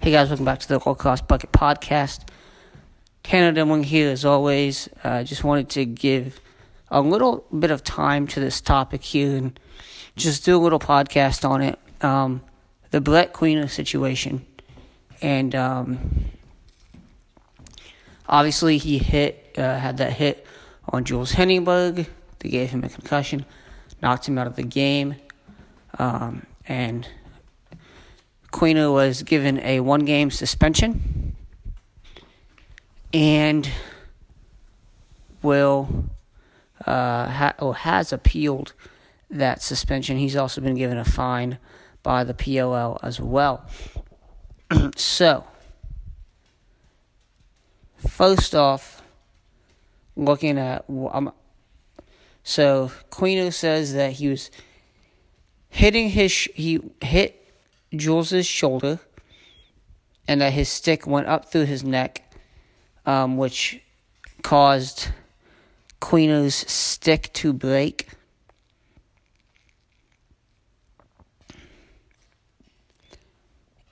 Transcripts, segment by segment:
Hey guys, welcome back to the Low Cost Bucket Podcast. Canada Wing here as always. I uh, just wanted to give a little bit of time to this topic here and just do a little podcast on it. Um, the Brett Queener situation. And um, obviously, he hit, uh, had that hit on Jules Heningburg. They gave him a concussion, knocked him out of the game. Um, and Queener was given a one game suspension and will uh, ha- or has appealed that suspension. He's also been given a fine by the PLL as well. so, first off, looking at um, so Queener says that he was hitting his he hit Jules's shoulder, and that his stick went up through his neck, um, which caused Queener's stick to break.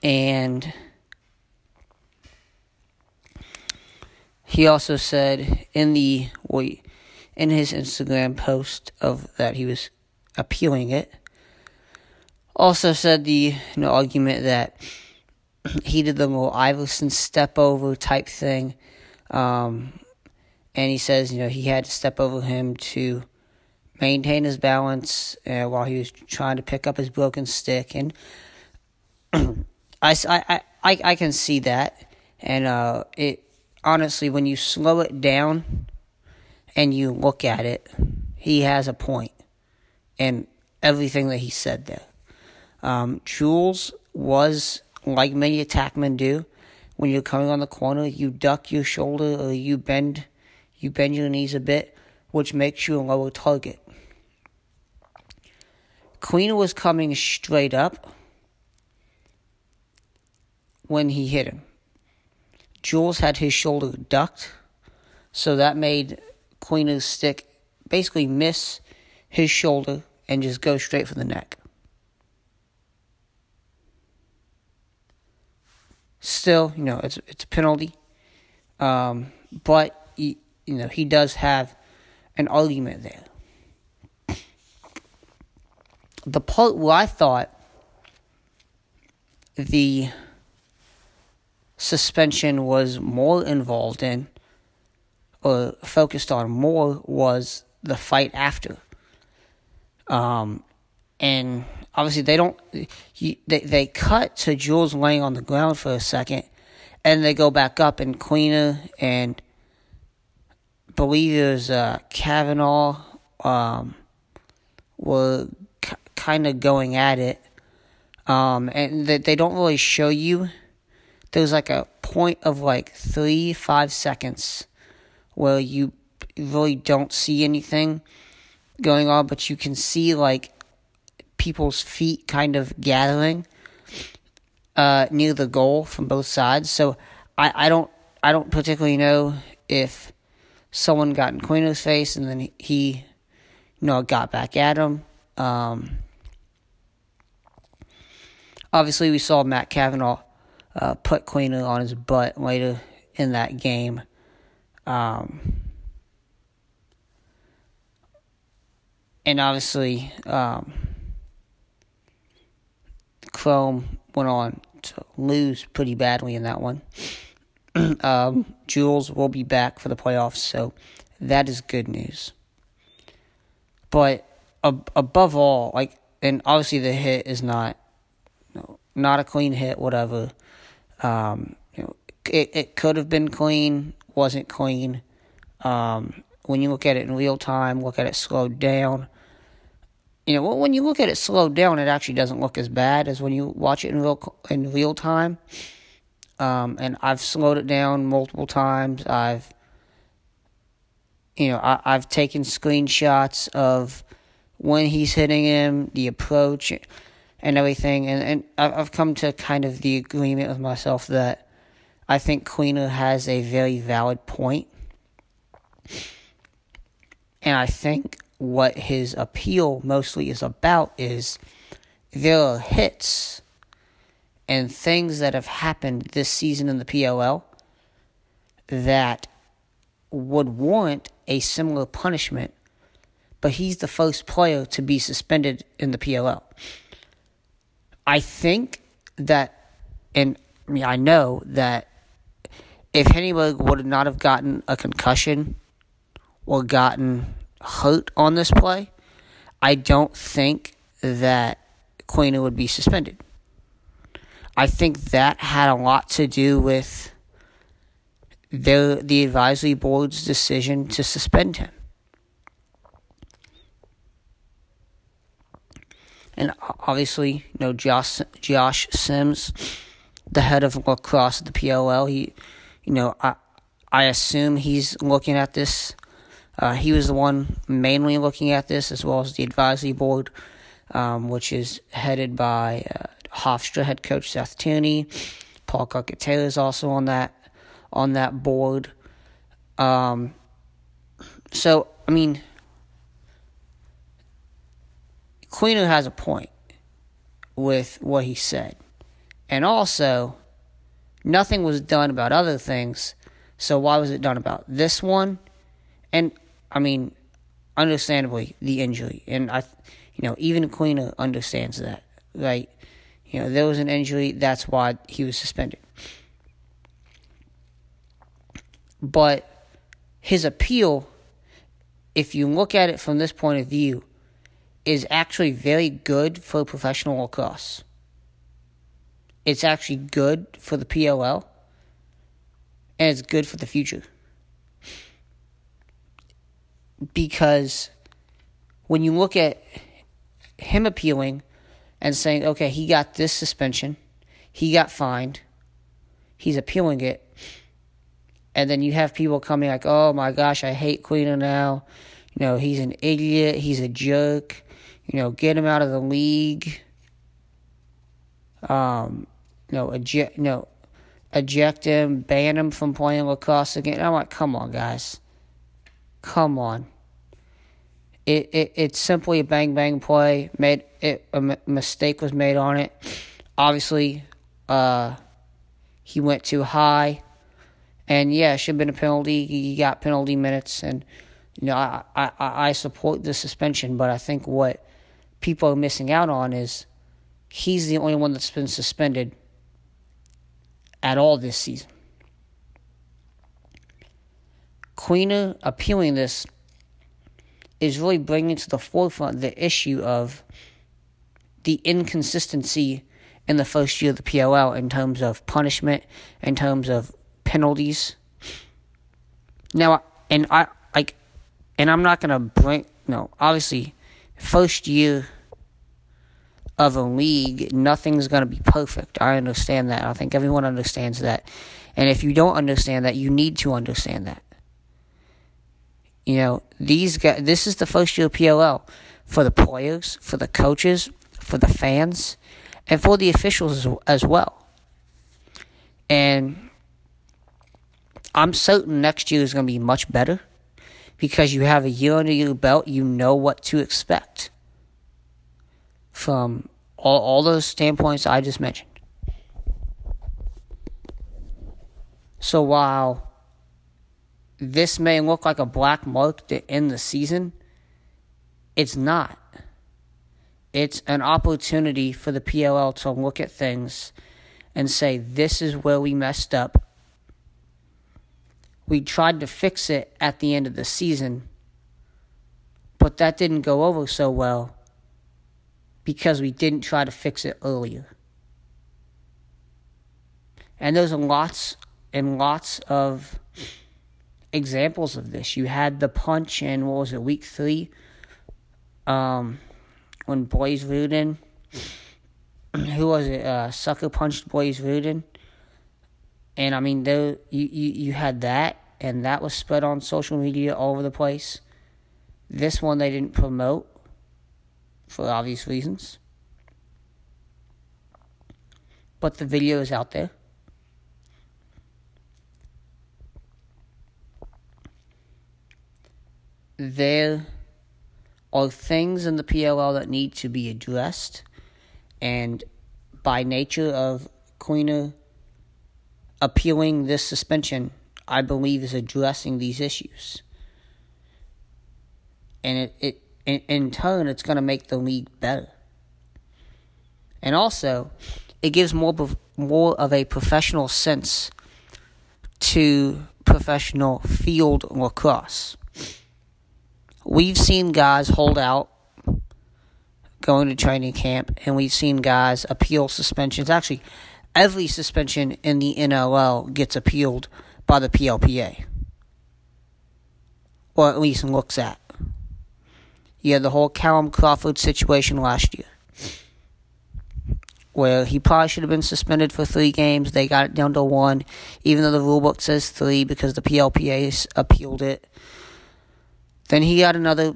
And he also said in the in his Instagram post of that he was appealing it also said the you know, argument that he did the little Iverson step over type thing. Um, and he says, you know, he had to step over him to maintain his balance uh, while he was trying to pick up his broken stick. And I, I, I, I can see that. And uh, it honestly, when you slow it down and you look at it, he has a point in everything that he said there. Um, Jules was, like many attackmen do, when you're coming on the corner, you duck your shoulder or you bend, you bend your knees a bit, which makes you a lower target. Queener was coming straight up when he hit him. Jules had his shoulder ducked, so that made Queener's stick basically miss his shoulder and just go straight for the neck. Still, you know, it's it's a penalty. Um, but he, you know, he does have an argument there. The part where I thought the suspension was more involved in or focused on more was the fight after. Um, and obviously they don't he, they they cut to Jules laying on the ground for a second, and they go back up and Queener and I believe it was uh, Kavanagh um, were k- kind of going at it, um, and they they don't really show you. There's like a point of like three five seconds where you really don't see anything going on, but you can see like people's feet kind of gathering uh, near the goal from both sides. So I, I don't I don't particularly know if someone got in Queener's face and then he, you know, got back at him. Um, obviously, we saw Matt Kavanagh uh, put Queener on his butt later in that game. Um, and obviously, um, Chrome went on to lose pretty badly in that one. um, Jules will be back for the playoffs, so that is good news. But ab- above all, like, and obviously the hit is not, you know, not a clean hit, whatever. Um, you know, it it could have been clean, wasn't clean. Um, when you look at it in real time, look at it slowed down you know, when you look at it slowed down, it actually doesn't look as bad as when you watch it in real in real time. Um, and I've slowed it down multiple times. I've, you know, I, I've taken screenshots of when he's hitting him, the approach, and everything. And and I've come to kind of the agreement with myself that I think Queener has a very valid point. And I think what his appeal mostly is about is there are hits and things that have happened this season in the PLL that would warrant a similar punishment, but he's the first player to be suspended in the PLL. I think that, and I mean, I know that if Heningburg would not have gotten a concussion or gotten hurt on this play, I don't think that Queener would be suspended. I think that had a lot to do with the the advisory board's decision to suspend him. And obviously, you know, Josh Josh Sims, the head of lacrosse at the PLL, he, you know, I I assume he's looking at this. Uh, he was the one mainly looking at this, as well as the advisory board, um, which is headed by uh, Hofstra head coach Seth Tierney. Paul Carcaterra is also on that on that board. Um, so I mean, Queener has a point with what he said, and also nothing was done about other things. So why was it done about this one? And I mean, understandably, the injury, and I, you know, even Queener understands that, right? You know, there was an injury. That's why he was suspended. But his appeal, if you look at it from this point of view, is actually very good for professional lacrosse. It's actually good for the PLL, and it's good for the future. Because when you look at him appealing and saying, okay, he got this suspension, he got fined, he's appealing it, and then you have people coming like, oh my gosh, I hate Queener now. You know, he's an idiot, he's a jerk. You know, get him out of the league. Um, you know, eject, you know, eject him, ban him from playing lacrosse again. I'm like, come on, guys, come on. It, it it's simply a bang bang play. Made it a m- mistake was made on it. Obviously, uh, he went too high, and yeah, should have been a penalty. He got penalty minutes, and you know I I I support the suspension, but I think what people are missing out on is he's the only one that's been suspended at all this season. Queener appealing this is really bringing to the forefront the issue of the inconsistency in the first year of the PLL in terms of punishment, in terms of penalties. Now, and I like, and I'm not gonna bring no. Obviously, first year of a league, nothing's gonna be perfect. I understand that. I think everyone understands that. And if you don't understand that, you need to understand that. You know, these guys, this is the first year of PLL for the players, for the coaches, for the fans, and for the officials as, as well. And I'm certain next year is going to be much better because you have a year under your belt. You know what to expect from all, all those standpoints I just mentioned. So while this may look like a black mark to end the season, it's not. It's an opportunity for the PLL to look at things and say, this is where we messed up. We tried to fix it at the end of the season, but that didn't go over so well because we didn't try to fix it earlier. And there's lots and lots of examples of this. You had the punch in what was it, week three, um, when Blaze Riorden, who was it, uh, sucker punched Blaze Riorden, and I mean, you, you you had that, and that was spread on social media all over the place. This one they didn't promote for obvious reasons, but the video is out there. There are things in the PLL that need to be addressed, and by nature of Queener appealing this suspension, I believe, is addressing these issues. And it, it in, in turn, it's going to make the league better. And also, it gives more more of a professional sense to professional field lacrosse. We've seen guys hold out going to training camp, and we've seen guys appeal suspensions. Actually, every suspension in the NLL gets appealed by the PLPA, or at least looks at. You had the whole Callum Crawford situation last year, where he probably should have been suspended for three games. They got it down to one, even though the rulebook says three because the PLPA appealed it. Then he got another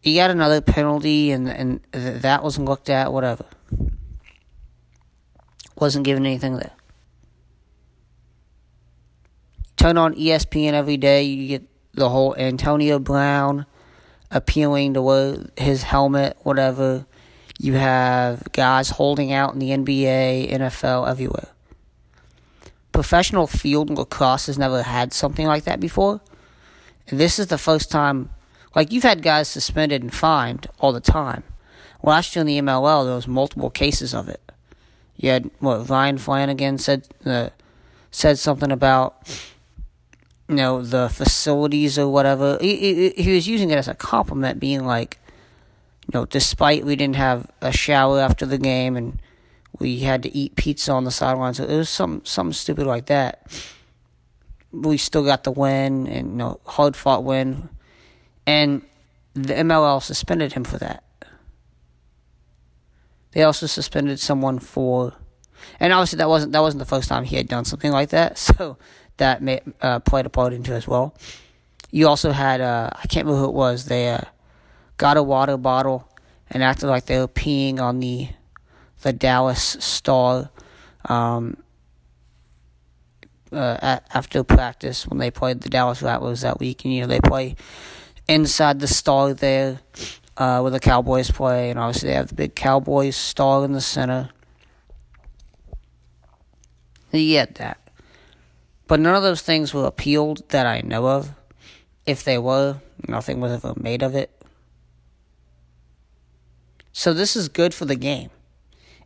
he got another penalty, and and that wasn't looked at. Whatever, wasn't given anything there. Turn on ESPN every day, you get the whole Antonio Brown appealing to wear his helmet, whatever. You have guys holding out in the NBA, NFL, everywhere. Professional field lacrosse has never had something like that before. And this is the first time like you've had guys suspended and fined all the time. Last year in the MLL, there was multiple cases of it. You had what Ryan Flanagan said uh, said something about you know the facilities or whatever. He, he, he was using it as a compliment, being like, you know, despite we didn't have a shower after the game and we had to eat pizza on the sidelines, it was some something stupid like that. We still got the win and you know hard fought win and the MLL suspended him for that. They also suspended someone for, and obviously that wasn't that wasn't the first time he had done something like that. So that may, uh, played a part into as well. You also had uh, I can't remember who it was. They uh, got a water bottle and acted like they were peeing on the the Dallas Star um, uh, after practice when they played the Dallas Rattlers that week. And you know they play inside the star there uh, where the Cowboys play, and obviously they have the big Cowboys star in the center. You get that. But none of those things were appealed that I know of. If they were, nothing was ever made of it. So this is good for the game.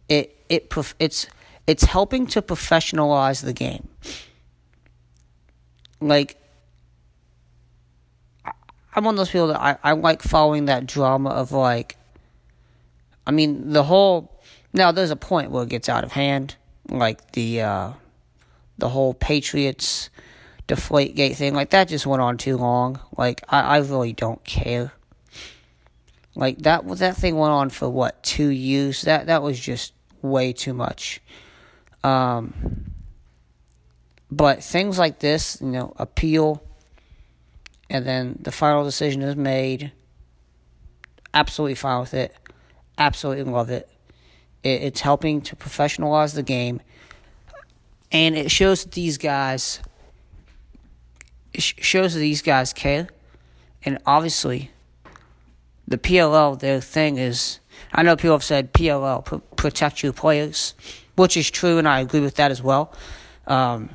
It it it's it's helping to professionalize the game. Like I'm one of those people that I, I like following that drama of like, I mean, the whole. Now, there's a point where it gets out of hand, like the uh, the whole Patriots deflate gate thing. Like that just went on too long. Like I, I really don't care. Like that that thing went on for what two years? That that was just way too much. Um, but things like this, you know, appeal and then the final decision is made. Absolutely fine with it. Absolutely love it. it it's helping to professionalize the game, and it shows that these guys. It shows that these guys care, and obviously, the PLL their thing is. I know people have said PLL protect your players, which is true, and I agree with that as well. Um,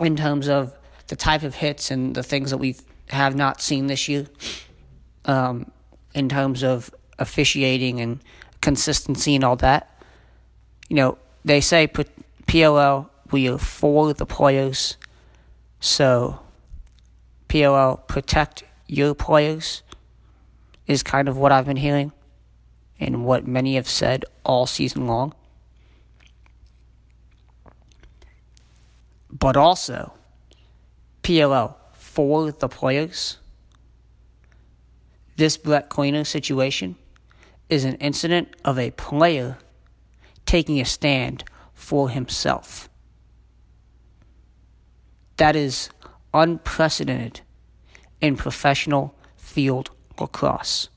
in terms of the type of hits and the things that we have not seen this year um, in terms of officiating and consistency and all that. You know, they say PLL, we are for the players. So, PLL, protect your players is kind of what I've been hearing and what many have said all season long. But also, PLL for the players. This Brett Queener situation is an incident of a player taking a stand for himself. That is unprecedented in professional field lacrosse.